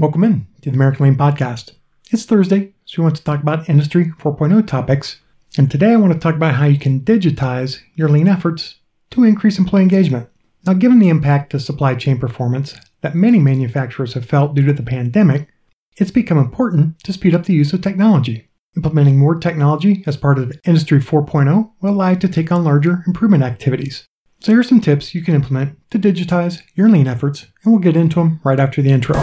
Welcome in to the American Lean Podcast. It's Thursday, so we want to talk about Industry 4.0 topics. And today I want to talk about how you can digitize your lean efforts to increase employee engagement. Now, given the impact to supply chain performance that many manufacturers have felt due to the pandemic, it's become important to speed up the use of technology. Implementing more technology as part of Industry 4.0 will allow you to take on larger improvement activities. So here's some tips you can implement to digitize your lean efforts, and we'll get into them right after the intro.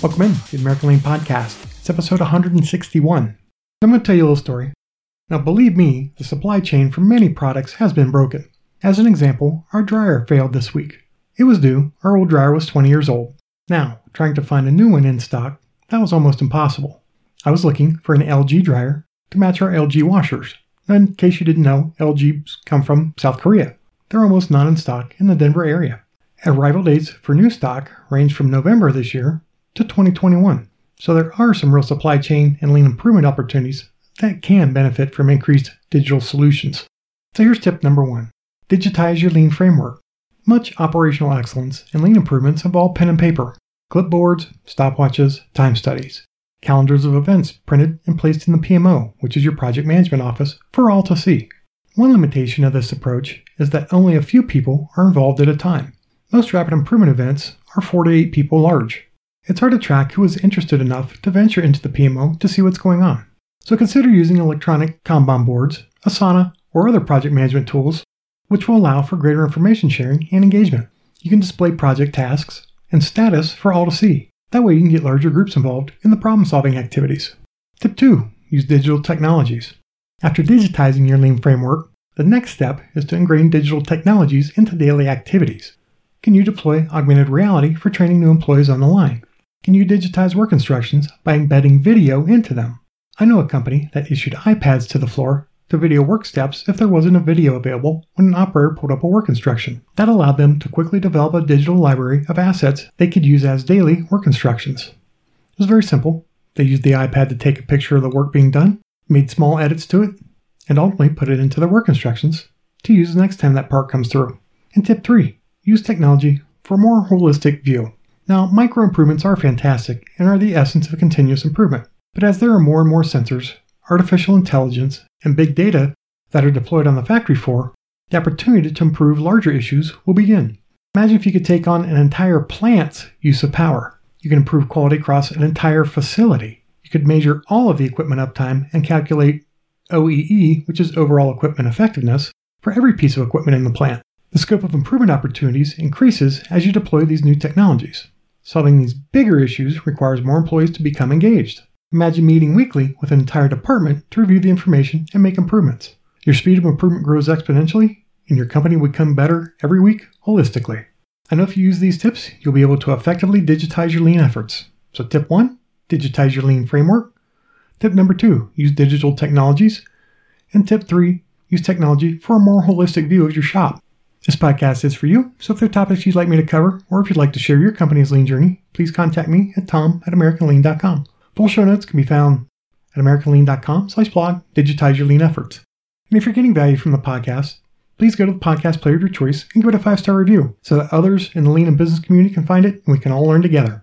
Welcome in to the American Lean Podcast. It's episode 161. I'm going to tell you a little story. Now, believe me, the supply chain for many products has been broken. As an example, our dryer failed this week. It was due, our old dryer was 20 years old. Now, trying to find a new one in stock, that was almost impossible. I was looking for an LG dryer to match our LG washers. in case you didn't know, LGs come from South Korea. They're almost not in stock in the Denver area. Arrival dates for new stock range from November this year to 2021. So there are some real supply chain and lean improvement opportunities that can benefit from increased digital solutions. So here's tip number one digitize your lean framework. Much operational excellence and lean improvements involve pen and paper, clipboards, stopwatches, time studies, calendars of events printed and placed in the PMO, which is your project management office, for all to see. One limitation of this approach is that only a few people are involved at a time. Most rapid improvement events are 4 to 8 people large it's hard to track who is interested enough to venture into the PMO to see what's going on. So consider using electronic Kanban boards, Asana, or other project management tools, which will allow for greater information sharing and engagement. You can display project tasks and status for all to see. That way you can get larger groups involved in the problem solving activities. Tip 2 Use digital technologies. After digitizing your lean framework, the next step is to ingrain digital technologies into daily activities. Can you deploy augmented reality for training new employees on the line? Can you digitize work instructions by embedding video into them? I know a company that issued iPads to the floor to video work steps if there wasn't a video available when an operator pulled up a work instruction. That allowed them to quickly develop a digital library of assets they could use as daily work instructions. It was very simple. They used the iPad to take a picture of the work being done, made small edits to it, and ultimately put it into their work instructions to use the next time that part comes through. And tip 3 use technology for a more holistic view. Now, micro improvements are fantastic and are the essence of continuous improvement. But as there are more and more sensors, artificial intelligence, and big data that are deployed on the factory floor, the opportunity to improve larger issues will begin. Imagine if you could take on an entire plant's use of power. You can improve quality across an entire facility. You could measure all of the equipment uptime and calculate OEE, which is overall equipment effectiveness, for every piece of equipment in the plant. The scope of improvement opportunities increases as you deploy these new technologies. Solving these bigger issues requires more employees to become engaged. Imagine meeting weekly with an entire department to review the information and make improvements. Your speed of improvement grows exponentially, and your company would come better every week holistically. I know if you use these tips, you'll be able to effectively digitize your lean efforts. So, tip one, digitize your lean framework. Tip number two, use digital technologies. And tip three, use technology for a more holistic view of your shop. This podcast is for you, so if there are topics you'd like me to cover, or if you'd like to share your company's lean journey, please contact me at tom at americanlean.com. Full show notes can be found at americanlean.com slash blog, digitize your lean efforts. And if you're getting value from the podcast, please go to the podcast player of your choice and give it a five-star review so that others in the lean and business community can find it and we can all learn together.